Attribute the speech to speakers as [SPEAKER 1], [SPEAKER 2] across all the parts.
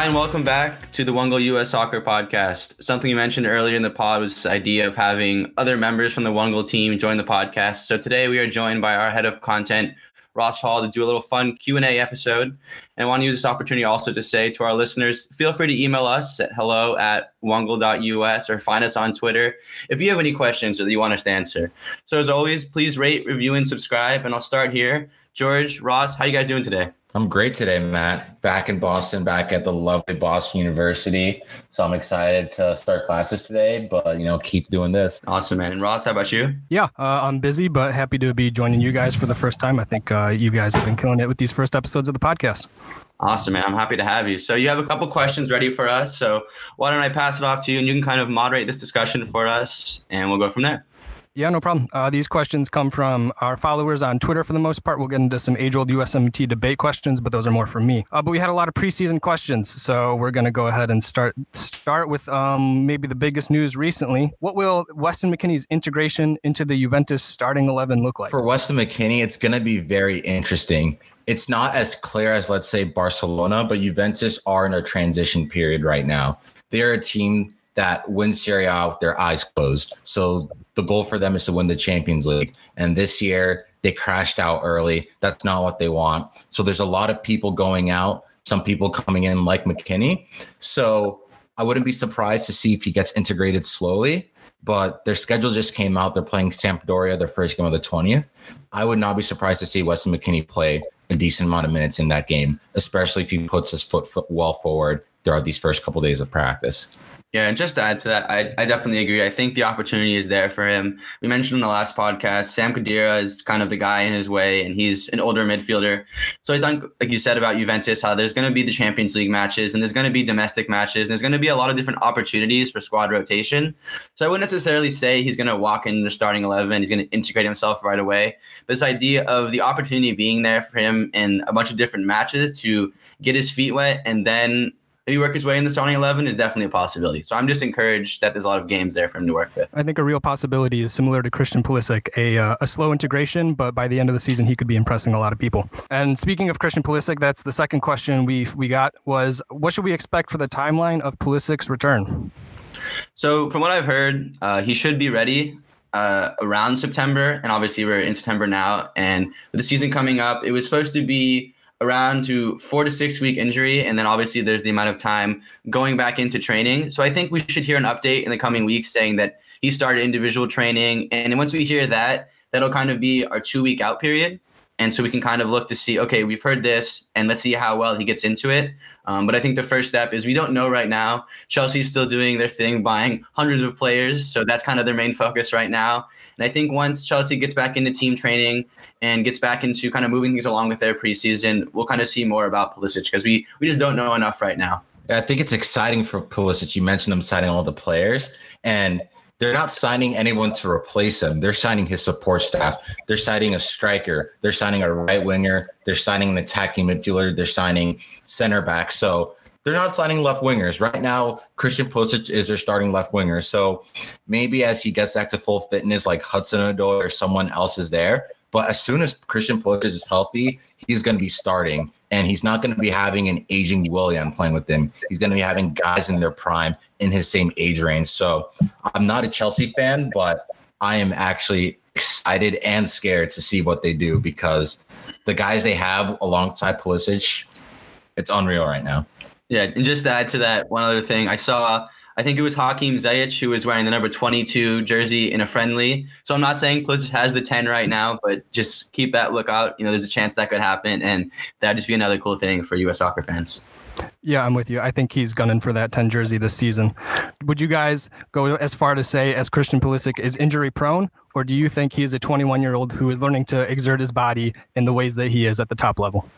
[SPEAKER 1] Hi, and welcome back to the One US Soccer Podcast. Something you mentioned earlier in the pod was this idea of having other members from the One team join the podcast. So today we are joined by our head of content, Ross Hall, to do a little fun Q&A episode. And I want to use this opportunity also to say to our listeners, feel free to email us at hello at onegoal.us or find us on Twitter if you have any questions that you want us to answer. So as always, please rate, review, and subscribe. And I'll start here. George, Ross, how you guys doing today?
[SPEAKER 2] I'm great today, Matt. Back in Boston, back at the lovely Boston University. So I'm excited to start classes today, but you know, keep doing this.
[SPEAKER 1] Awesome, man. And Ross, how about you?
[SPEAKER 3] Yeah, uh, I'm busy, but happy to be joining you guys for the first time. I think uh, you guys have been killing it with these first episodes of the podcast.
[SPEAKER 1] Awesome, man. I'm happy to have you. So you have a couple questions ready for us. So why don't I pass it off to you and you can kind of moderate this discussion for us and we'll go from there.
[SPEAKER 3] Yeah, no problem. Uh, these questions come from our followers on Twitter for the most part. We'll get into some age old USMNT debate questions, but those are more for me. Uh, but we had a lot of preseason questions, so we're going to go ahead and start start with um, maybe the biggest news recently. What will Weston McKennie's integration into the Juventus starting 11 look like?
[SPEAKER 2] For Weston McKennie, it's going to be very interesting. It's not as clear as, let's say, Barcelona, but Juventus are in a transition period right now. They're a team that wins Serie A with their eyes closed. So the goal for them is to win the Champions League. And this year they crashed out early. That's not what they want. So there's a lot of people going out, some people coming in like McKennie. So I wouldn't be surprised to see if he gets integrated slowly. But their schedule just came out. They're playing Sampdoria their first game of the 20th. I would not be surprised to see Weston McKennie play a decent amount of minutes in that game, especially if he puts his foot, foot well forward throughout these first couple days of practice.
[SPEAKER 1] Yeah, and just to add to that, I, I definitely agree. I think the opportunity is there for him. We mentioned in the last podcast, Sam Khedira is kind of the guy in his way, and he's an older midfielder. So I think, like you said about Juventus, how there's going to be the Champions League matches, and there's going to be domestic matches, and there's going to be a lot of different opportunities for squad rotation. So I wouldn't necessarily say he's going to walk in the starting 11, he's going to integrate himself right away. But this idea of the opportunity being there for him in a bunch of different matches to get his feet wet and then maybe work his way in the starting 11 is definitely a possibility. So I'm just encouraged that there's a lot of games there for him to work with.
[SPEAKER 3] I think a real possibility is similar to Christian Pulisic, a, uh, a slow integration, but by the end of the season, he could be impressing a lot of people. And speaking of Christian Pulisic, that's the second question we we got was what should we expect for the timeline of Pulisic's return?
[SPEAKER 1] So from what I've heard, uh, he should be ready uh, around September, and obviously we're in September now. And with the season coming up, it was supposed to be around to four to six week injury. And then obviously there's the amount of time going back into training. So I think we should hear an update in the coming weeks saying that he started individual training. And once we hear that, that'll kind of be our two week out period. And so we can kind of look to see, okay, we've heard this, and let's see how well he gets into it. Um, but I think the first step is we don't know right now. Chelsea's still doing their thing, buying hundreds of players. So that's kind of their main focus right now. And I think once Chelsea gets back into team training and gets back into kind of moving things along with their preseason, we'll kind of see more about Pulisic because we, we just don't know enough right now.
[SPEAKER 2] I think it's exciting for Pulisic. You mentioned them signing all the players. And they're not signing anyone to replace him. They're signing his support staff. They're signing a striker. They're signing a right winger. They're signing an attacking midfielder. They're signing center back. So they're not signing left wingers right now. Christian Pulisic is their starting left winger. So maybe as he gets back to full fitness, like Hudson Odoi or someone else is there. But as soon as Christian Pulisic is healthy, he's going to be starting and he's not going to be having an aging Willian playing with him. He's going to be having guys in their prime in his same age range. So I'm not a Chelsea fan, but I am actually excited and scared to see what they do because the guys they have alongside Pulisic, it's unreal right now.
[SPEAKER 1] Yeah, and just to add to that, one other thing, I saw I think it was Hakim Ziyech who was wearing the number 22 jersey in a friendly. So I'm not saying Pulisic has the 10 right now, but just keep that lookout. You know, there's a chance that could happen, and that'd just be another cool thing for U.S. soccer fans.
[SPEAKER 3] Yeah, I'm with you. I think he's gunning for that 10 jersey this season. Would you guys go as far to say as Christian Pulisic is injury prone, or do you think he is a 21 year old who is learning to exert his body in the ways that he is at the top level?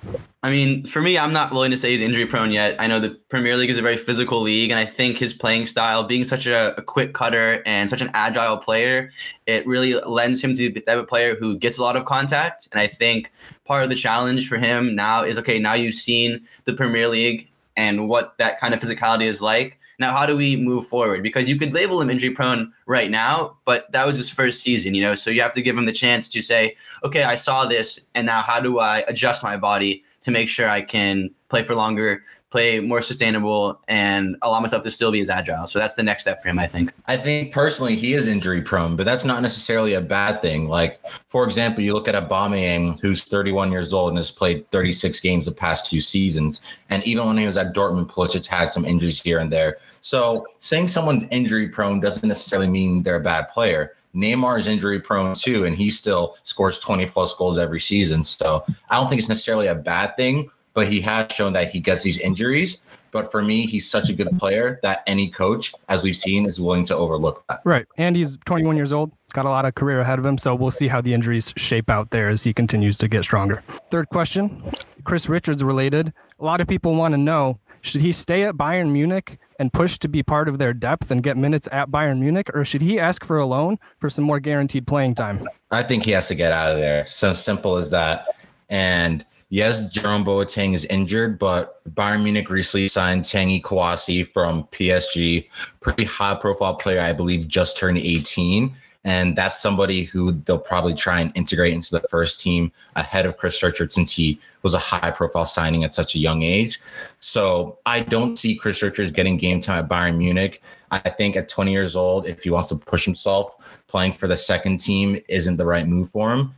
[SPEAKER 1] I mean, for me, I'm not willing to say he's injury prone yet. I know the Premier League is a very physical league, and I think his playing style, being such a, a quick cutter and such an agile player, it really lends him to be of player who gets a lot of contact. And I think part of the challenge for him now is okay, now you've seen the Premier League and what that kind of physicality is like. Now, how do we move forward? Because you could label him injury prone right now, but that was his first season, you know, so you have to give him the chance to say, okay, I saw this, and now how do I adjust my body to make sure I can play for longer, play more sustainable, and allow myself to still be as agile. So that's the next step for him, I think.
[SPEAKER 2] I think personally he is injury prone, but that's not necessarily a bad thing. Like, for example, you look at Aubameyang, who's 31 years old and has played 36 games the past two seasons. And even when he was at Dortmund, Pulisic had some injuries here and there. So saying someone's injury prone doesn't necessarily mean they're a bad player. Neymar is injury prone too, and he still scores 20 plus goals every season. So I don't think it's necessarily a bad thing, but he has shown that he gets these injuries. But for me, he's such a good player that any coach, as we've seen, is willing to overlook that.
[SPEAKER 3] Right. And he's 21 years old, got a lot of career ahead of him. So we'll see how the injuries shape out there as he continues to get stronger. Third question Chris Richards related. A lot of people want to know should he stay at Bayern Munich and push to be part of their depth and get minutes at Bayern Munich, or should he ask for a loan for some more guaranteed playing time?
[SPEAKER 2] I think he has to get out of there. So simple as that. And yes, Jerome Boateng is injured, but Bayern Munich recently signed Tanguy Kouassi from PSG, pretty high profile player, I believe, just turned 18. And that's somebody who they'll probably try and integrate into the first team ahead of Chris Richards since he was a high profile signing at such a young age. So I don't see Chris Richards getting game time at Bayern Munich. I think at 20 years old, if he wants to push himself, playing for the second team isn't the right move for him.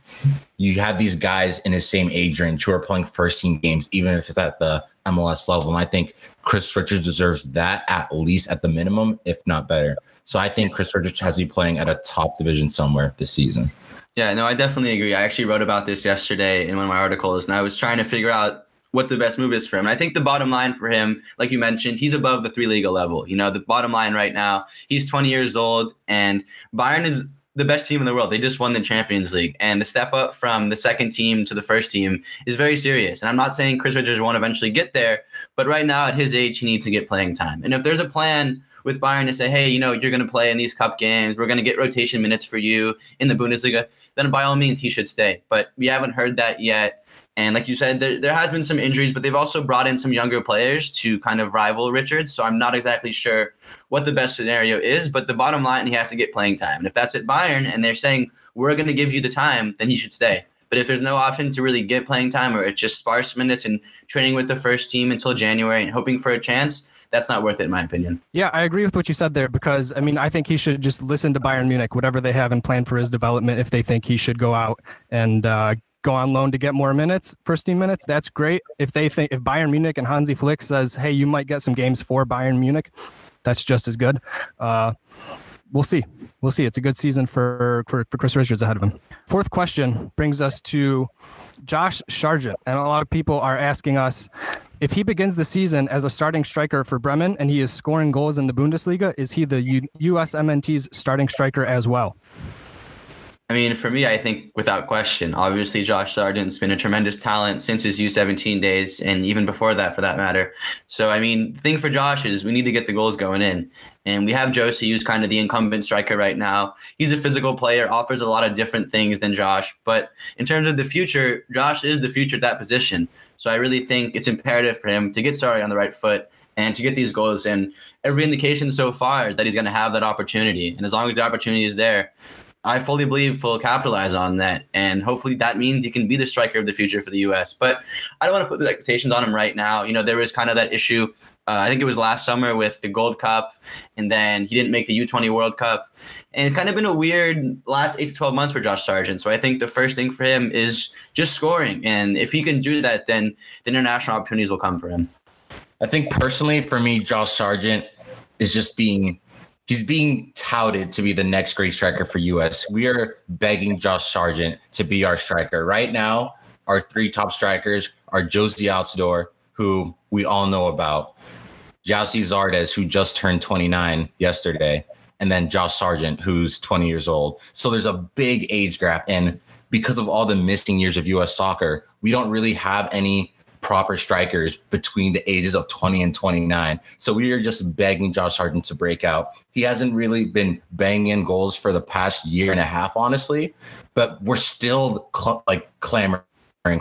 [SPEAKER 2] You have these guys in his same age range who are playing first team games, even if it's at the MLS level. And I think Chris Richards deserves that at least at the minimum, if not better. So I think Chris Richards has to be playing at a top division somewhere this season.
[SPEAKER 1] Yeah, no, I definitely agree. I actually wrote about this yesterday in one of my articles, and I was trying to figure out what the best move is for him. And I think the bottom line for him, like you mentioned, he's above the three league level. You know, the bottom line right now, he's 20 years old, and Bayern is the best team in the world. They just won the Champions League. And the step up from the second team to the first team is very serious. And I'm not saying Chris Richards won't eventually get there, but right now at his age, he needs to get playing time. And if there's a plan with Bayern to say, hey, you know, you're going to play in these cup games. We're going to get rotation minutes for you in the Bundesliga. Then by all means, he should stay. But we haven't heard that yet. And like you said, there, there has been some injuries, but they've also brought in some younger players to kind of rival Richards. So I'm not exactly sure what the best scenario is. But the bottom line, he has to get playing time. And if that's at Bayern and they're saying, we're going to give you the time, then he should stay. But if there's no option to really get playing time or it's just sparse minutes and training with the first team until January and hoping for a chance, that's not worth it in my opinion.
[SPEAKER 3] Yeah, I agree with what you said there because I mean I think he should just listen to Bayern Munich, whatever they have in plan for his development. If they think he should go out and uh, go on loan to get more minutes, first team minutes, that's great. If they think if Bayern Munich and Hansi Flick says, hey, you might get some games for Bayern Munich, that's just as good. Uh, we'll see. We'll see. It's a good season for, for, for Chris Richards ahead of him. Fourth question brings us to Josh Sargent. And a lot of people are asking us if he begins the season as a starting striker for Bremen and he is scoring goals in the Bundesliga, is he the U- USMNT's starting striker as well?
[SPEAKER 1] I mean, for me, I think without question, obviously Josh Sargent's been a tremendous talent since his U17 days, and even before that, for that matter. So, I mean, the thing for Josh is we need to get the goals going in. And we have Jozy, who's kind of the incumbent striker right now. He's a physical player, offers a lot of different things than Josh. But in terms of the future, Josh is the future at that position. So I really think it's imperative for him to get started on the right foot and to get these goals. And every indication so far is that he's going to have that opportunity. And as long as the opportunity is there, I fully believe he'll capitalize on that, and hopefully that means he can be the striker of the future for the U.S. But I don't want to put the expectations on him right now. You know, there was kind of that issue. Uh, I think it was last summer with the Gold Cup, and then he didn't make the U20 World Cup, and it's kind of been a weird last eight to twelve months for Josh Sargent. So I think the first thing for him is just scoring, and if he can do that, then the international opportunities will come for him.
[SPEAKER 2] I think personally, for me, Josh Sargent is just being he's being touted to be the next great striker for US. We are begging Josh Sargent to be our striker. Right now, our three top strikers are Jozy Altidore, who we all know about, Gyasi Zardes, who just turned 29 yesterday, and then Josh Sargent, who's 20 years old. So there's a big age gap. And because of all the missing years of US soccer, we don't really have any proper strikers between the ages of 20 and 29. So we are just begging Josh Sargent to break out. He hasn't really been banging in goals for the past year and a half, honestly, but we're still cl- like clamoring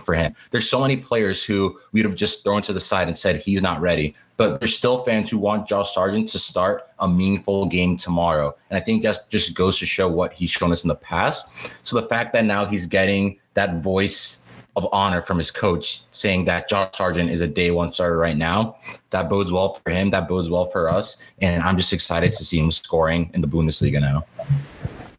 [SPEAKER 2] for him. There's so many players who we'd have just thrown to the side and said he's not ready. But there's still fans who want Josh Sargent to start a meaningful game tomorrow. And I think that just goes to show what he's shown us in the past. So the fact that now he's getting that voice of honor from his coach saying that Josh Sargent is a day one starter right now. That bodes well for him. That bodes well for us. And I'm just excited to see him scoring in the Bundesliga now.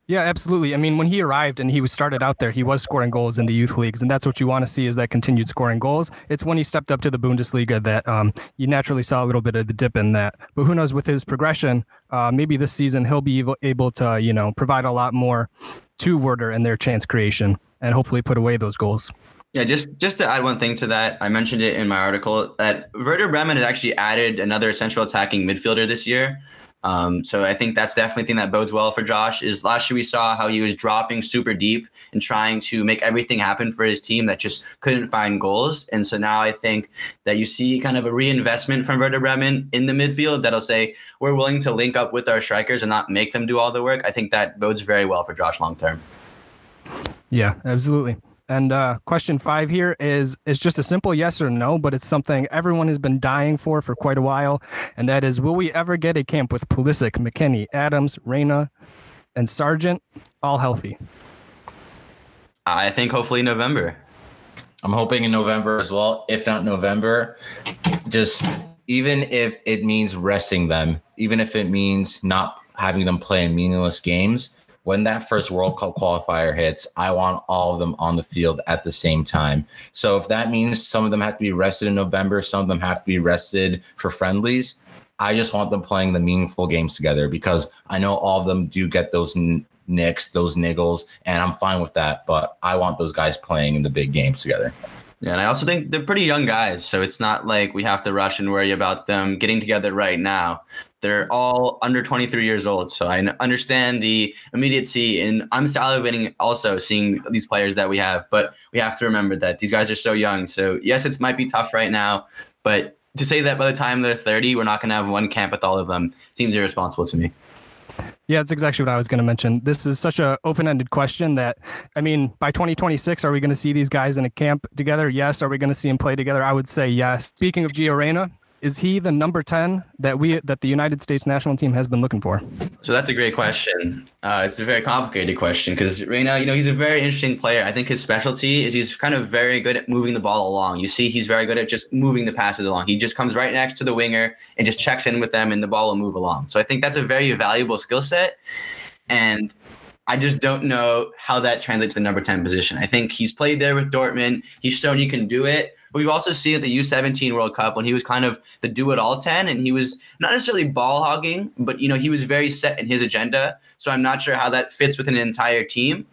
[SPEAKER 3] Yeah, absolutely. I mean, when he arrived and he was started out there, he was scoring goals in the youth leagues, and that's what you want to see is that continued scoring goals. It's when he stepped up to the Bundesliga that um, you naturally saw a little bit of the dip in that. But who knows with his progression, uh, maybe this season he'll be able to, you know, provide a lot more to Werder and their chance creation, and hopefully put away those goals.
[SPEAKER 1] Yeah, just just to add one thing to that, I mentioned it in my article that Werder Bremen has actually added another central attacking midfielder this year. Um, so I think that's definitely thing that bodes well for Josh. Is last year we saw how he was dropping super deep and trying to make everything happen for his team that just couldn't find goals. And so now I think that you see kind of a reinvestment from Werder Bremen in the midfield that'll say we're willing to link up with our strikers and not make them do all the work. I think that bodes very well for Josh long term.
[SPEAKER 3] Yeah, absolutely. And uh, question five here is is just a simple yes or no, but it's something everyone has been dying for for quite a while, and that is: Will we ever get a camp with Pulisic, McKennie, Adams, Reyna, and Sargent all healthy?
[SPEAKER 1] I think hopefully November.
[SPEAKER 2] I'm hoping in November as well. If not November, just even if it means resting them, even if it means not having them play in meaningless games, when that first World Cup qualifier hits, I want all of them on the field at the same time. So if that means some of them have to be rested in November, some of them have to be rested for friendlies, I just want them playing the meaningful games together because I know all of them do get those nicks, those niggles, and I'm fine with that. But I want those guys playing in the big games together.
[SPEAKER 1] Yeah, and I also think they're pretty young guys, so it's not like we have to rush and worry about them getting together right now. They're all under 23 years old, so I understand the immediacy, and I'm salivating also seeing these players that we have. But we have to remember that these guys are so young. So yes, it might be tough right now, but to say that by the time they're 30, we're not going to have one camp with all of them seems irresponsible to me.
[SPEAKER 3] Yeah, that's exactly what I was going to mention. This is such an open-ended question that, I mean, by 2026, are we going to see these guys in a camp together? Yes. Are we going to see them play together? I would say yes. Speaking of Gio Reyna, is he the number 10 that we that the United States national team has been looking for?
[SPEAKER 1] So that's a great question. Uh, it's a very complicated question because Reyna, you know, he's a very interesting player. I think his specialty is he's kind of very good at moving the ball along. You see, he's very good at just moving the passes along. He just comes right next to the winger and just checks in with them, and the ball will move along. So I think that's a very valuable skill set. And I just don't know how that translates to the number 10 position. I think he's played there with Dortmund. He's shown he can do it. But we've also seen at the U17 World Cup when he was kind of the do it all 10 and he was not necessarily ball hogging, but you know, he was very set in his agenda. So I'm not sure how that fits with an entire team.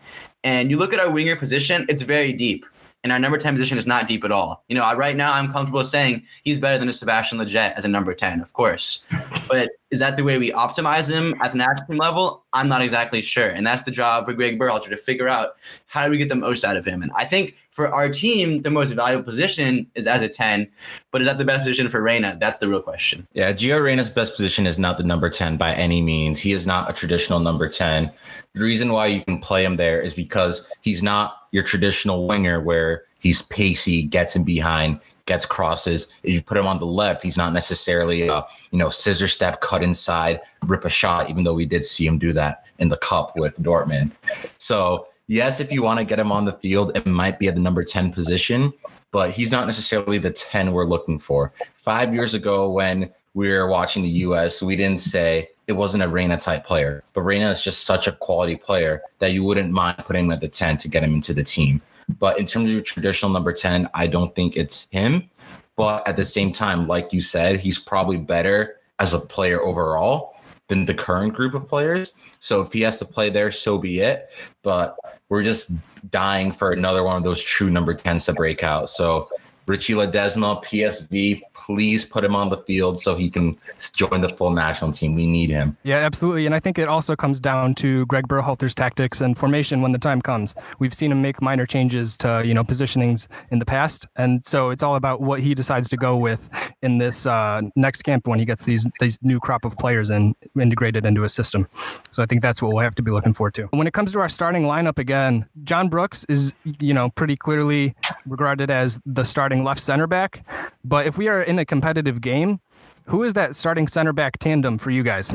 [SPEAKER 1] And you look at our winger position, it's very deep and our number 10 position is not deep at all. You know, right now I'm comfortable saying he's better than a Sebastian Lletget as a number 10, of course. But is that the way we optimize him at national team level? I'm not exactly sure. And that's the job for Greg Berhalter to figure out how do we get the most out of him. And I think for our team, the most valuable position is as a 10, but is that the best position for Reyna? That's the real question.
[SPEAKER 2] Yeah, Gio Reyna's best position is not the number 10 by any means. He is not a traditional number 10. The reason why you can play him there is because he's not your traditional winger where he's pacey, gets in behind, gets crosses. If you put him on the left, he's not necessarily a you know scissor step, cut inside, rip a shot. Even though we did see him do that in the cup with Dortmund. So yes, if you want to get him on the field, it might be at the number ten position, but he's not necessarily the ten we're looking for. Five years ago, when we were watching the U.S., we didn't say it wasn't a Reyna type player. But Reyna is just such a quality player that you wouldn't mind putting him at the 10 to get him into the team. But in terms of your traditional number 10, I don't think it's him. But at the same time, like you said, he's probably better as a player overall than the current group of players. So if he has to play there, so be it. But we're just dying for another one of those true number 10s to break out. So Richie Ledesma, PSV, please put him on the field so he can join the full national team. We need him.
[SPEAKER 3] Yeah, absolutely. And I think it also comes down to Greg Berhalter's tactics and formation when the time comes. We've seen him make minor changes to, you know, positionings in the past. And so it's all about what he decides to go with in this uh, next camp when he gets these these new crop of players and integrated into his system. So I think that's what we'll have to be looking forward to. When it comes to our starting lineup again, John Brooks is, you know, pretty clearly regarded as the starting left center back. But if we are in a competitive game, who is that starting center back tandem for you guys?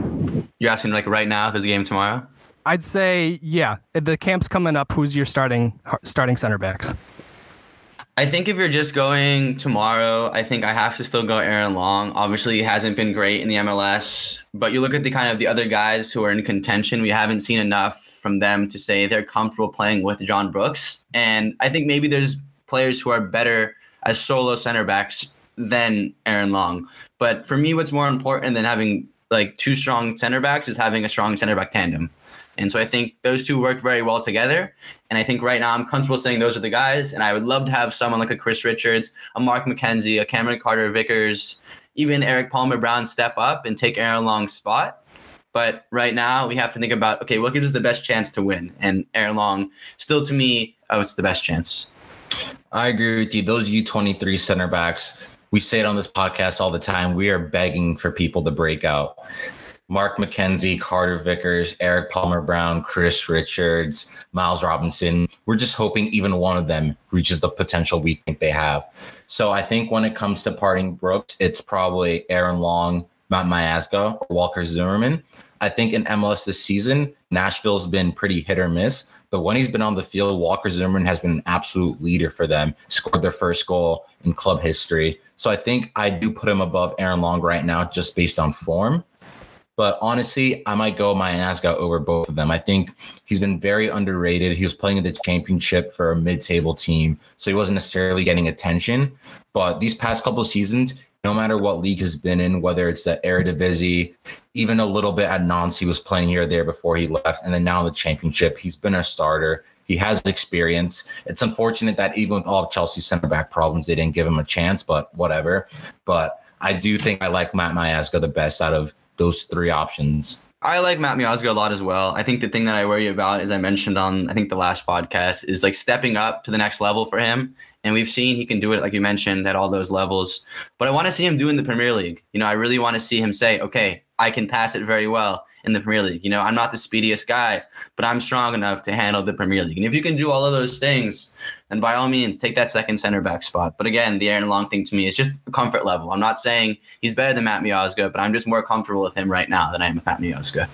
[SPEAKER 1] You're asking like right now, this game tomorrow?
[SPEAKER 3] I'd say yeah. The camp's coming up. Who's your starting starting center backs?
[SPEAKER 1] I think if you're just going tomorrow, I think I have to still go Aaron Long. Obviously, he hasn't been great in the MLS, but you look at the kind of the other guys who are in contention, we haven't seen enough from them to say they're comfortable playing with John Brooks. And I think maybe there's players who are better as solo center backs than Aaron Long. But for me, what's more important than having like two strong center backs is having a strong center back tandem. And so I think those two work very well together. And I think right now I'm comfortable saying those are the guys. And I would love to have someone like a Chris Richards, a Mark McKenzie, a Cameron Carter Vickers, even Erik Palmer Brown step up and take Aaron Long's spot. But right now we have to think about okay, what gives us the best chance to win? And Aaron Long, still to me, oh, it's the best chance.
[SPEAKER 2] I agree with you. Those U23 center backs, we say it on this podcast all the time. We are begging for people to break out. Mark McKenzie, Carter Vickers, Erik Palmer Brown, Chris Richards, Miles Robinson. We're just hoping even one of them reaches the potential we think they have. So I think when it comes to parting Brooks, it's probably Aaron Long, Matt Miazga, or Walker Zimmerman. I think in MLS this season, Nashville's been pretty hit or miss. But when he's been on the field, Walker Zimmerman has been an absolute leader for them, scored their first goal in club history. So I think I do put him above Aaron Long right now just based on form. But honestly, I might go Miazga over both of them. I think he's been very underrated. He was playing in the championship for a mid-table team, so he wasn't necessarily getting attention. But these past couple of seasons, no matter what league has been in, whether it's the Eredivisie, even a little bit at he was playing here or there before he left, and then now in the championship, he's been a starter. He has experience. It's unfortunate that even with all of Chelsea's center back problems, they didn't give him a chance, but whatever. But I do think I like Matt Miazga the best out of those three options.
[SPEAKER 1] I like Matt Miazga a lot as well. I think the thing that I worry about, as I mentioned on I think the last podcast, is like stepping up to the next level for him. And we've seen he can do it, like you mentioned, at all those levels. But I want to see him do in the Premier League. You know, I really want to see him say, okay, I can pass it very well in the Premier League. You know, I'm not the speediest guy, but I'm strong enough to handle the Premier League. And if you can do all of those things, then by all means, take that second center back spot. But again, the Aaron Long thing to me is just comfort level. I'm not saying he's better than Matt Miazga, but I'm just more comfortable with him right now than I am with Matt Miazga.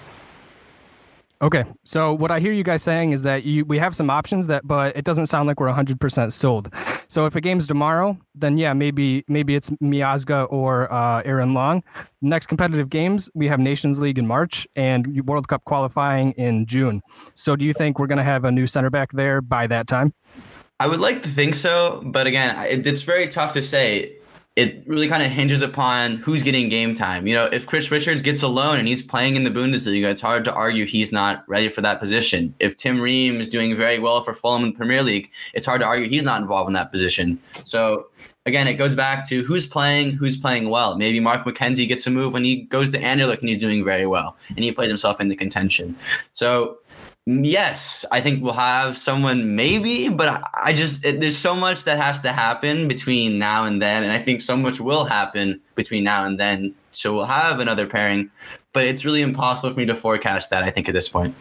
[SPEAKER 3] Okay, so what I hear you guys saying is that you, we have some options that, but it doesn't sound like we're 100% sold. So if a game's tomorrow, then yeah, maybe maybe it's Miazga or uh, Aaron Long. Next competitive games, we have Nations League in March and World Cup qualifying in June. So do you think we're going to have a new center back there by that time?
[SPEAKER 1] I would like to think so, but again, it, it's very tough to say it really kind of hinges upon who's getting game time. You know, if Chris Richards gets a loan and he's playing in the Bundesliga, it's hard to argue he's not ready for that position. If Tim Ream is doing very well for Fulham in the Premier League, it's hard to argue he's not involved in that position. So again, it goes back to who's playing, who's playing well. Maybe Mark McKenzie gets a move when he goes to Anderlecht and he's doing very well, and he plays himself into contention. So Yes, I think we'll have someone maybe, but I just it, there's so much that has to happen between now and then, and I think so much will happen between now and then. So we'll have another pairing, but it's really impossible for me to forecast that. I think at this point.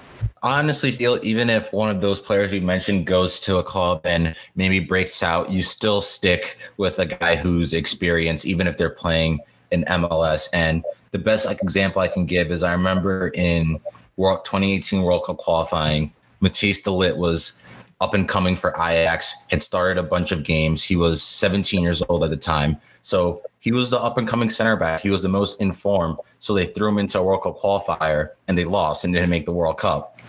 [SPEAKER 2] Honestly feel even if one of those players we mentioned goes to a club and maybe breaks out, you still stick with a guy who's experienced, even if they're playing in MLS. And the best like, example I can give is I remember in World 2018 World Cup qualifying, Matthijs de Ligt was up and coming for Ajax, had started a bunch of games. He was 17 years old at the time. So he was the up and coming center back. He was the most informed. So they threw him into a World Cup qualifier and they lost and didn't make the World Cup.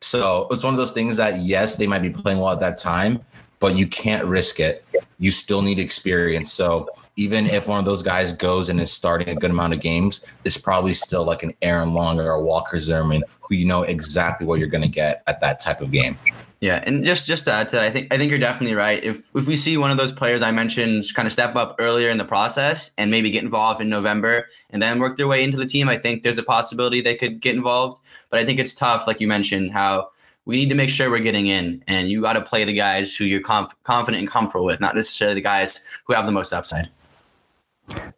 [SPEAKER 2] So it's one of those things that, yes, they might be playing well at that time, but you can't risk it. You still need experience. So even if one of those guys goes and is starting a good amount of games, it's probably still like an Aaron Long or a Walker Zimmerman who you know exactly what you're going to get at that type of game.
[SPEAKER 1] Yeah, and just just to add to that, I think I think you're definitely right. If if we see one of those players I mentioned kind of step up earlier in the process and maybe get involved in November and then work their way into the team, I think there's a possibility they could get involved. But I think it's tough, like you mentioned, how we need to make sure we're getting in, and you got to play the guys who you're conf- confident and comfortable with, not necessarily the guys who have the most upside.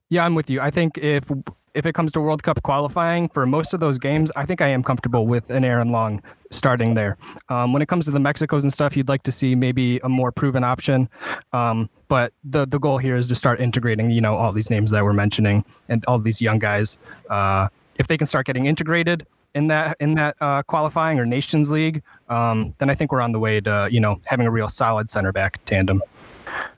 [SPEAKER 3] Yeah, I'm with you. I think if if it comes to World Cup qualifying for most of those games, I think I am comfortable with an Aaron Long starting there. Um, when it comes to the Mexicos and stuff, you'd like to see maybe a more proven option. Um, but the the goal here is to start integrating, you know, all these names that we're mentioning and all these young guys. Uh, if they can start getting integrated in that in that uh, qualifying or Nations League, um, then I think we're on the way to you know having a real solid center back tandem.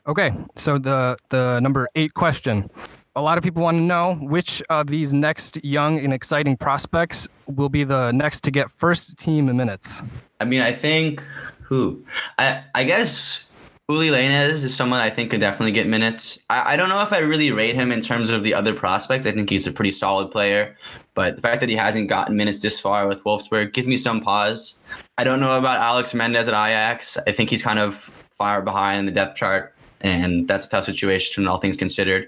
[SPEAKER 3] Okay, so the the number eight question. A lot of people want to know which of these next young and exciting prospects will be the next to get first team minutes.
[SPEAKER 1] I mean, I think who? I I guess Uly Llanez is someone I think could definitely get minutes. I, I don't know if I really rate him in terms of the other prospects. I think he's a pretty solid player, but the fact that he hasn't gotten minutes this far with Wolfsburg gives me some pause. I don't know about Alex Mendez at Ajax. I think he's kind of far behind in the depth chart and that's a tough situation, all things considered.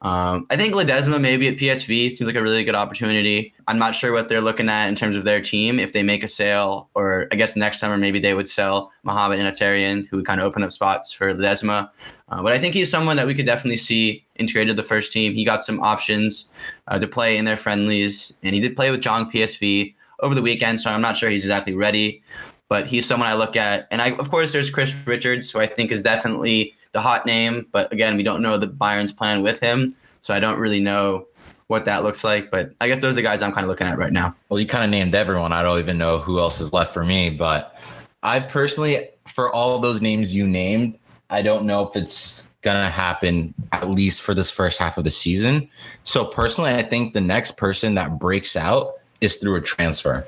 [SPEAKER 1] Um, I think Ledesma maybe at PSV seems like a really good opportunity. I'm not sure what they're looking at in terms of their team. If they make a sale, or I guess next summer maybe they would sell Mohamed Ihattaren, who would kind of open up spots for Ledesma. Uh, but I think he's someone that we could definitely see integrated the first team. He got some options uh, to play in their friendlies, and he did play with Jong PSV over the weekend. So I'm not sure he's exactly ready, but he's someone I look at. And I, of course, there's Chris Richards, who I think is definitely the hot name, but again, we don't know the Bayern's plan with him, so I don't really know what that looks like. But I guess those are the guys I'm kind of looking at right now.
[SPEAKER 2] Well, you kind of named everyone. I don't even know who else is left for me, but I personally, for all those names you named, I don't know if it's gonna happen at least for this first half of the season. So personally, I think the next person that breaks out is through a transfer.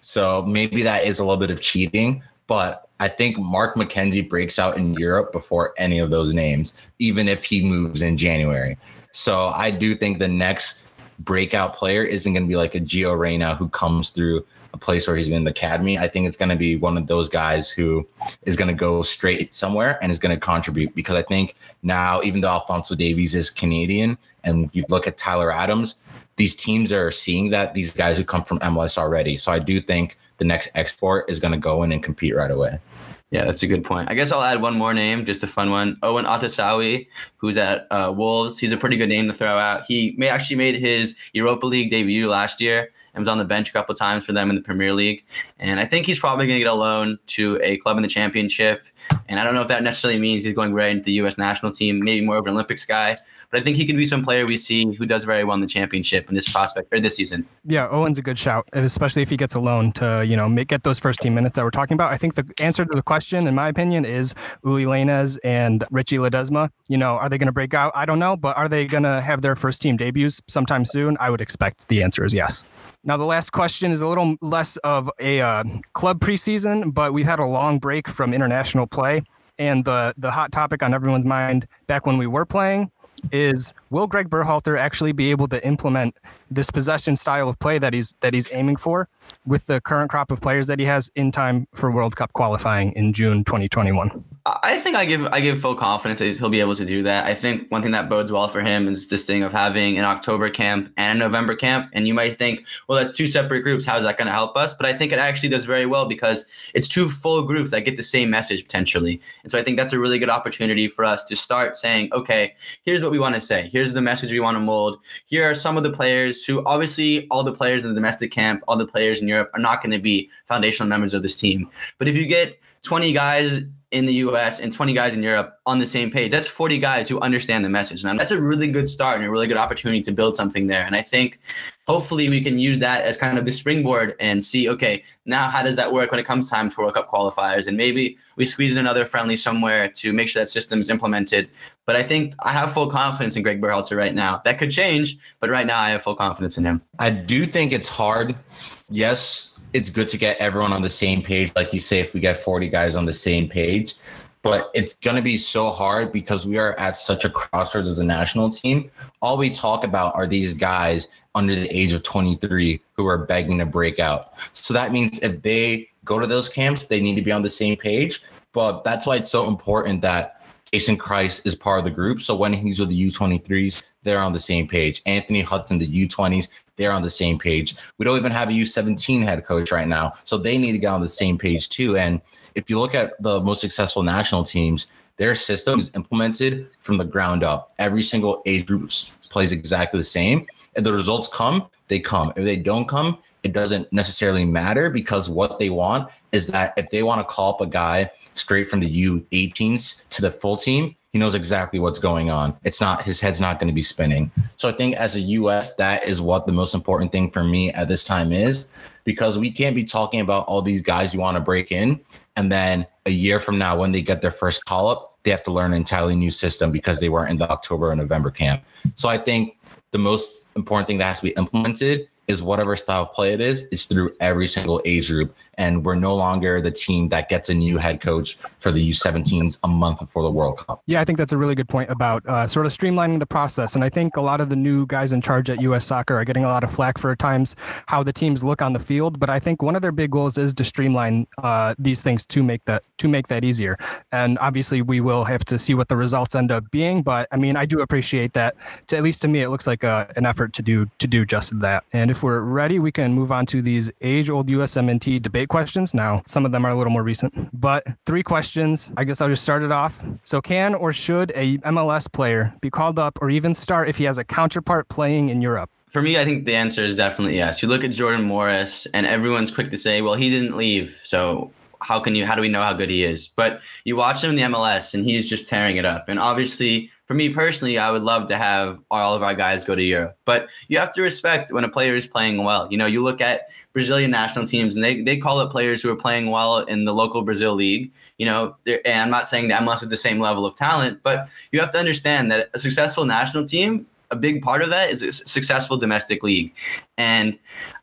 [SPEAKER 2] So maybe that is a little bit of cheating, but I think Mark McKenzie breaks out in Europe before any of those names, even if he moves in January. So I do think the next breakout player isn't going to be like a Gio Reyna who comes through a place where he's been in the academy. I think it's going to be one of those guys who is going to go straight somewhere and is going to contribute because I think now, even though Alfonso Davies is Canadian and you look at Tyler Adams, these teams are seeing that these guys who come from MLS already. So I do think the next export is going to go in and compete right away.
[SPEAKER 1] Yeah, that's a good point. I guess I'll add one more name, just a fun one. Owen Otasowie, who's at uh, Wolves. He's a pretty good name to throw out. He may actually made his Europa League debut last year and was on the bench a couple times for them in the Premier League. And I think he's probably going to get a loan to a club in the Championship. And I don't know if that necessarily means he's going right into the U.S. national team, maybe more of an Olympics guy. But I think he could be some player we see who does very well in the Championship in this prospect or this season.
[SPEAKER 3] Yeah, Owen's a good shout, especially if he gets a loan to you know make, get those first team minutes that we're talking about. I think the answer to the question, in my opinion, is Uly Llanez and Richie Ledesma. You know, are they going to break out? I don't know, but are they going to have their first team debuts sometime soon? I would expect the answer is yes. Now, the last question is a little less of a uh, club preseason, but we've had a long break from international play. And the, the hot topic on everyone's mind back when we were playing is will Greg Berhalter actually be able to implement this possession style of play that he's that he's aiming for with the current crop of players that he has in time for World Cup qualifying in June 2021?
[SPEAKER 1] I think I give I give full confidence that he'll be able to do that. I think one thing that bodes well for him is this thing of having an October camp and a November camp. And you might think, well, that's two separate groups. How is that going to help us? But I think it actually does very well because it's two full groups that get the same message potentially. And so I think that's a really good opportunity for us to start saying, okay, here's what we want to say. Here's the message we want to mold. Here are some of the players who obviously all the players in the domestic camp, all the players in Europe are not going to be foundational members of this team. But if you get 20 guys in the US and 20 guys in Europe on the same page. That's 40 guys who understand the message. And that's a really good start and a really good opportunity to build something there. And I think hopefully we can use that as kind of the springboard and see, okay, now how does that work when it comes time for World Cup qualifiers? And maybe we squeeze in another friendly somewhere to make sure that system is implemented. But I think I have full confidence in Greg Berhalter right now. That could change, but right now I have full confidence in him.
[SPEAKER 2] I do think it's hard. Yes, it's good to get everyone on the same page. Like you say, if we get 40 guys on the same page, but it's going to be so hard because we are at such a crossroads as a national team. All we talk about are these guys under the age of 23 who are begging to break out. So that means if they go to those camps, they need to be on the same page. But that's why it's so important that Jason Kreis is part of the group. So when he's with the U23s, they're on the same page. Anthony Hudson, the U20s, they're on the same page. We don't even have a U17 head coach right now. So they need to get on the same page too. And if you look at the most successful national teams, their system is implemented from the ground up. Every single age group plays exactly the same. If the results come, they come. If they don't come, it doesn't necessarily matter because what they want is that if they want to call up a guy straight from the U18s to the full team, he knows exactly what's going on. It's not his head's not going to be spinning. So I think as a US, that is what the most important thing for me at this time is because we can't be talking about all these guys you want to break in and then a year from now when they get their first call up, they have to learn an entirely new system because they weren't in the October or November camp. So I think the most important thing that has to be implemented is whatever style of play it is, it's through every single age group. And we're no longer the team that gets a new head coach for the U17s a month before the World Cup.
[SPEAKER 3] Yeah, I think that's a really good point about uh, sort of streamlining the process. And I think a lot of the new guys in charge at U.S. Soccer are getting a lot of flack for times how the teams look on the field. But I think one of their big goals is to streamline uh, these things to make that to make that easier. And obviously, we will have to see what the results end up being. But I mean, I do appreciate that. To, at least to me, it looks like a, uh, an effort to do to do just that. And if we're ready, we can move on to these age-old USMNT debate questions. Now, some of them are a little more recent, but three questions. I guess I'll just start it off. So, can or should a MLS player be called up or even start if he has a counterpart playing in Europe?
[SPEAKER 1] For me, I think the answer is definitely yes. You look at Jordan Morris, and everyone's quick to say, "Well, he didn't leave, so how can you how do we know how good he is? But you watch him in the mls and he's just tearing it up. And obviously for me personally i would love to have all of our guys go to europe. But you have to respect when a player is playing well. You know you look at brazilian national teams and they, they call it players who are playing well in the local brazil league. You know and i'm not saying the mls is the same level of talent but you have to understand that a successful national team a big part of that is a successful domestic league. And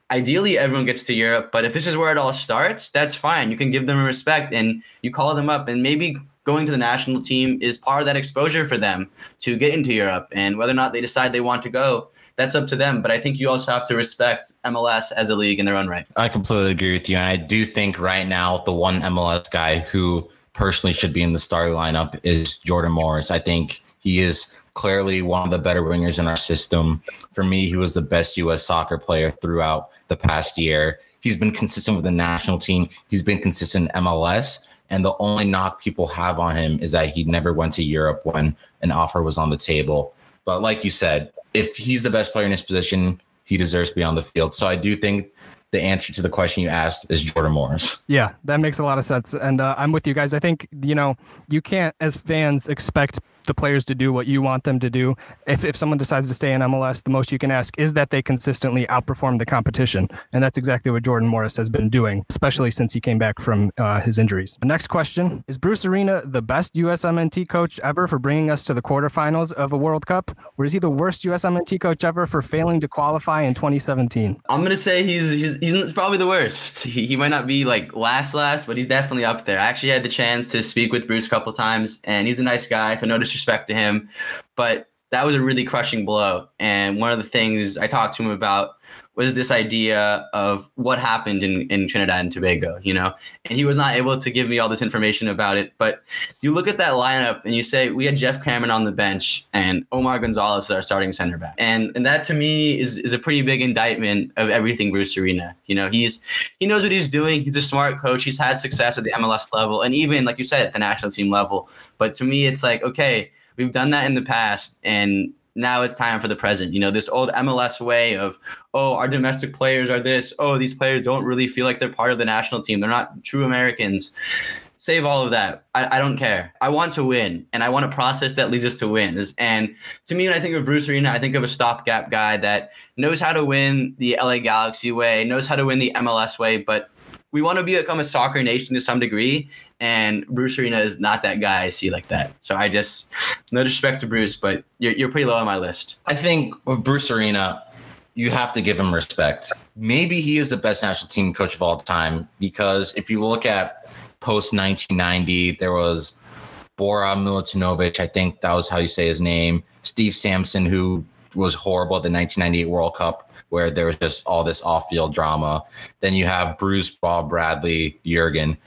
[SPEAKER 1] ideally everyone gets to Europe, but if this is where it all starts, that's fine. You can give them respect and you call them up and maybe going to the national team is part of that exposure for them to get into Europe and whether or not they decide they want to go, that's up to them. But I think you also have to respect MLS as a league in their own right.
[SPEAKER 2] I completely agree with you. And I do think right now the one MLS guy who personally should be in the starting lineup is Jordan Morris. I think he is clearly one of the better wingers in our system. For me, he was the best US soccer player throughout the past year. He's been consistent with the national team. He's been consistent in MLS. And the only knock people have on him is that he never went to Europe when an offer was on the table. But like you said, if he's the best player in his position, he deserves to be on the field. So I do think the answer to the question you asked is Jordan Morris.
[SPEAKER 3] Yeah, that makes a lot of sense. And uh, I'm with you guys. I think, you know, you can't, as fans, expect the players to do what you want them to do. If, if someone decides to stay in MLS, the most you can ask is that they consistently outperform the competition. And that's exactly what Jordan Morris has been doing, especially since he came back from uh, his injuries. The next question Is Bruce Arena the best USMNT coach ever for bringing us to the quarterfinals of a World Cup? Or is he the worst USMNT coach ever for failing to qualify in 2017?
[SPEAKER 1] I'm going to say he's, he's, he's probably the worst. He, he might not be like last, last, but he's definitely up there. I actually had the chance to speak with Bruce a couple times, and he's a nice guy. So notice disrespect to him, but that was a really crushing blow. And one of the things I talked to him about was this idea of what happened in, in Trinidad and Tobago, you know? And he was not able to give me all this information about it. But you look at that lineup and you say, we had Geoff Cameron on the bench and Omar Gonzalez is our starting center back. And and that to me is, is a pretty big indictment of everything Bruce Arena. You know, he's he knows what he's doing. He's a smart coach. He's had success at the MLS level and even like you said at the national team level. But to me it's like, okay, we've done that in the past and now it's time for the present. You know, this old MLS way of, oh, our domestic players are this. Oh, these players don't really feel like they're part of the national team. They're not true Americans. Save all of that. I, I don't care. I want to win, and I want a process that leads us to wins. And to me, when I think of Bruce Arena, I think of a stopgap guy that knows how to win the LA Galaxy way, knows how to win the MLS way, but we want to become a soccer nation to some degree, and Bruce Arena is not that guy I see like that. So I just, no disrespect to Bruce, but you're, you're pretty low on my list.
[SPEAKER 2] I think with Bruce Arena, you have to give him respect. Maybe he is the best national team coach of all time because if you look at post 1990, there was Bora Milutinovic, I think that was how you say his name, Steve Sampson, who was horrible at the 1998 World Cup where there was just all this off-field drama. Then you have Bruce, Bob Bradley, Jurgen.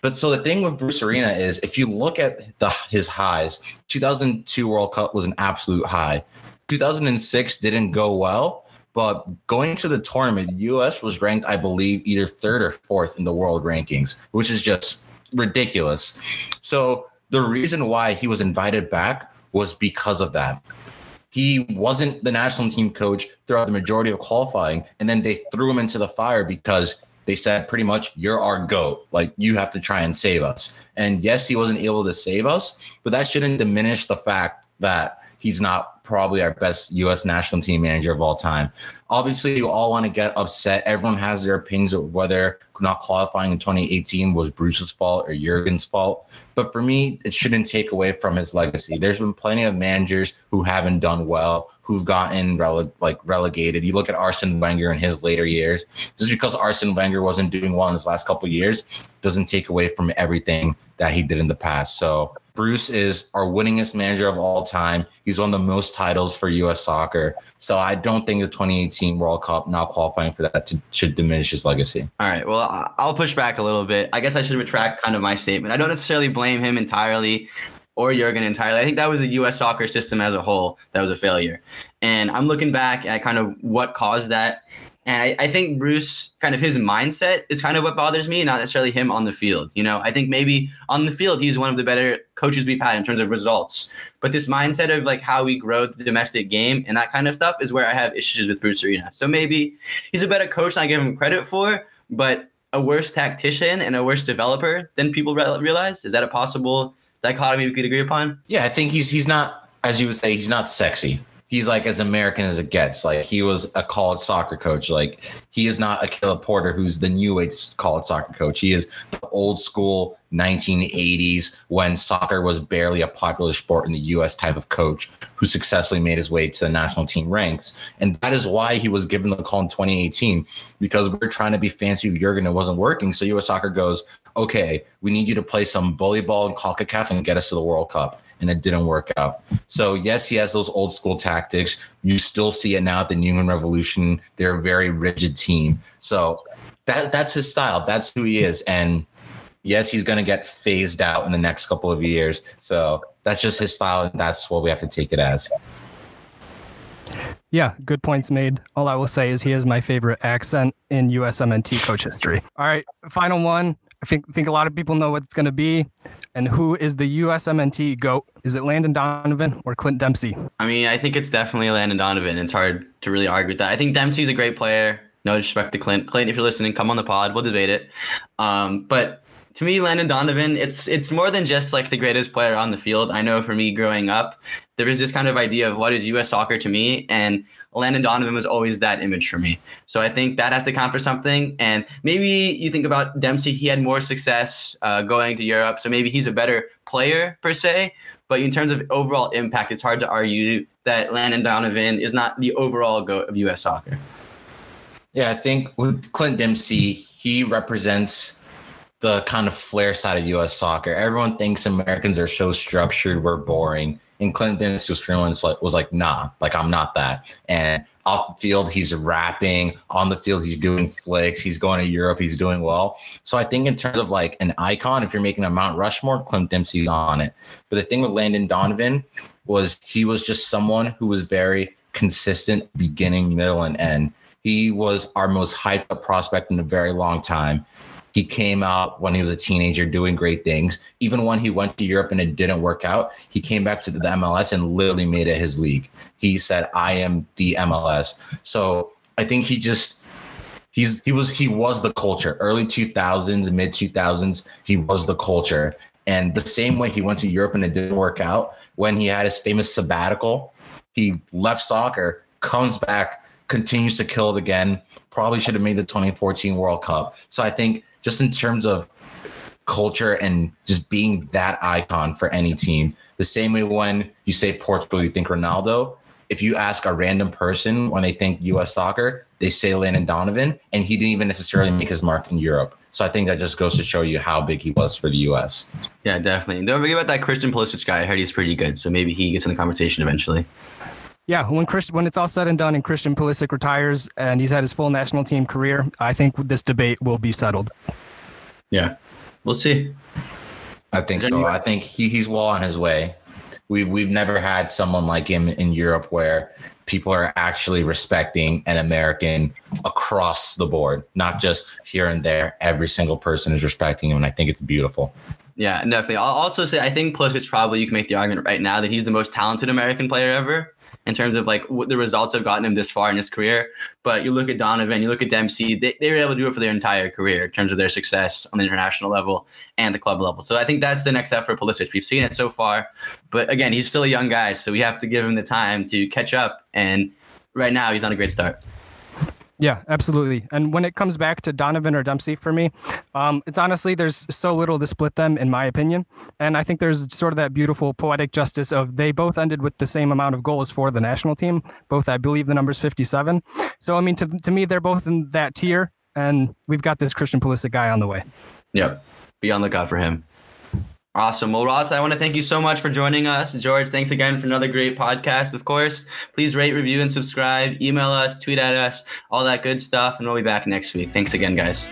[SPEAKER 2] But so the thing with Bruce Arena is if you look at the his highs, 2002 World Cup was an absolute high. 2006 didn't go well, but going to the tournament, the US was ranked, I believe, either third or fourth in the world rankings, which is just ridiculous. So the reason why he was invited back was because of that he wasn't the national team coach throughout the majority of qualifying. And then they threw him into the fire because they said pretty much, you're our GOAT. Like, you have to try and save us. And yes, he wasn't able to save us, but that shouldn't diminish the fact that he's not probably our best U.S. national team manager of all time. Obviously, you all want to get upset. Everyone has their opinions of whether not qualifying in 2018 was Bruce's fault or Jurgen's fault. But for me, it shouldn't take away from his legacy. There's been plenty of managers who haven't done well, who've gotten rele- like relegated. You look at Arsene Wenger in his later years. Just because Arsene Wenger wasn't doing well in his last couple years doesn't take away from everything that he did in the past. So Bruce is our winningest manager of all time. He's won the most titles for U.S. soccer. So I don't think the 2018 World Cup not qualifying for that to, should diminish his legacy.
[SPEAKER 1] All right. Well, I'll push back a little bit. I guess I should retract kind of my statement. I don't necessarily blame him entirely or Jurgen entirely. I think that was a U.S. soccer system as a whole that was a failure. And I'm looking back at kind of what caused that. And I, I, think Bruce, kind of his mindset is kind of what bothers me, not necessarily him on the field. You know, I think maybe on the field, he's one of the better coaches we've had in terms of results. But this mindset of like how we grow the domestic game and that kind of stuff is where I have issues with Bruce Arena. So maybe he's a better coach than I give him credit for, but a worse tactician and a worse developer than people re- realize. Is that a possible dichotomy we could agree upon?
[SPEAKER 2] Yeah, I think he's he's not, as you would say, he's not sexy he's like as American as it gets. Like he was a college soccer coach. Like he is not a Caleb Porter, who's the new age college soccer coach. He is the old school 1980s when soccer was barely a popular sport in the U.S. type of coach who successfully made his way to the national team ranks. And that is why he was given the call in 2018 because we are trying to be fancy with Jurgen. It wasn't working. So U.S. soccer goes, okay, we need you to play some bully ball and CONCACAF and get us to the World Cup and it didn't work out. So yes, he has those old school tactics. You still see it now at the New England Revolution. They're a very rigid team. So that that's his style. That's who he is. And yes, he's going to get phased out in the next couple of years. So that's just his style, and that's what we have to take it as.
[SPEAKER 3] Yeah, good points made. All I will say is he is my favorite accent in USMNT coach history. All right, final one. I think think a lot of people know what it's going to be. And who is the USMNT GOAT? Is it Landon Donovan or Clint Dempsey?
[SPEAKER 1] I mean, I think it's definitely Landon Donovan. It's hard to really argue with that. I think Dempsey's a great player. No disrespect to Clint. Clint, if you're listening, come on the pod. We'll debate it. Um, but to me, Landon Donovan, it's it's more than just like the greatest player on the field. I know for me growing up, there was this kind of idea of what is U.S. soccer to me, and Landon Donovan was always that image for me. So I think that has to count for something. And maybe you think about Dempsey, he had more success uh, going to Europe, so maybe he's a better player per se. But in terms of overall impact, it's hard to argue that Landon Donovan is not the overall goat of U.S. soccer.
[SPEAKER 2] Yeah, I think with Clint Dempsey, he represents the kind of flair side of U.S. soccer. Everyone thinks Americans are so structured, we're boring. And Clinton was like, was like, nah, like I'm not that. And off the field, he's rapping. On the field, he's doing flicks. He's going to Europe. He's doing well. So I think in terms of like an icon, if you're making a Mount Rushmore, Clint Dempsey's on it. But the thing with Landon Donovan was he was just someone who was very consistent, beginning, middle, and end. He was our most hyped up prospect in a very long time. He came out when he was a teenager doing great things. Even when he went to Europe and it didn't work out, he came back to the MLS and literally made it his league. He said, I am the MLS. So I think he just he's he was he was the culture. Early 2000s, mid 2000s, he was the culture. And the same way he went to Europe and it didn't work out, when he had his famous sabbatical, he left soccer, comes back, continues to kill it again. Probably should have made the 2014 World Cup. So I think just in terms of culture and just being that icon for any team. The same way when you say Portugal, you think Ronaldo. If you ask a random person when they think US soccer, they say Landon Donovan, and he didn't even necessarily mm. make his mark in Europe. So I think that just goes to show you how big he was for the US.
[SPEAKER 1] Yeah, definitely. Don't forget about that Christian Pulisic guy. I heard he's pretty good. So maybe he gets in the conversation eventually.
[SPEAKER 3] Yeah, when Chris, when it's all said and done and Christian Pulisic retires and he's had his full national team career, I think this debate will be settled.
[SPEAKER 1] Yeah, we'll see.
[SPEAKER 2] I think so. I think he, he's well on his way. We've we've never had someone like him in Europe where people are actually respecting an American across the board, not just here and there. Every single person is respecting him, and I think it's beautiful.
[SPEAKER 1] Yeah, definitely. I'll also say I think Pulisic probably you can make the argument right now that he's the most talented American player ever. In terms of like what the results have gotten him this far in his career. But you look at Donovan, you look at Dempsey, they, they were able to do it for their entire career in terms of their success on the international level and the club level. So I think that's the next step for Pulisic. We've seen it so far, but again, he's still a young guy, so we have to give him the time to catch up. And right now, he's on a great start.
[SPEAKER 3] Yeah, absolutely. And when it comes back to Donovan or Dempsey for me, um, it's honestly, there's so little to split them, in my opinion. And I think there's sort of that beautiful poetic justice of they both ended with the same amount of goals for the national team. Both, I believe, the number's 57. So, I mean, to, to me, they're both in that tier. And we've got this Christian Pulisic guy on the way.
[SPEAKER 1] Yep. Be on the lookout for him. Awesome. Well, Ross, I want to thank you so much for joining us. George, thanks again for another great podcast. Of course, please rate, review, and subscribe. Email us, tweet at us, all that good stuff. And we'll be back next week. Thanks again, guys.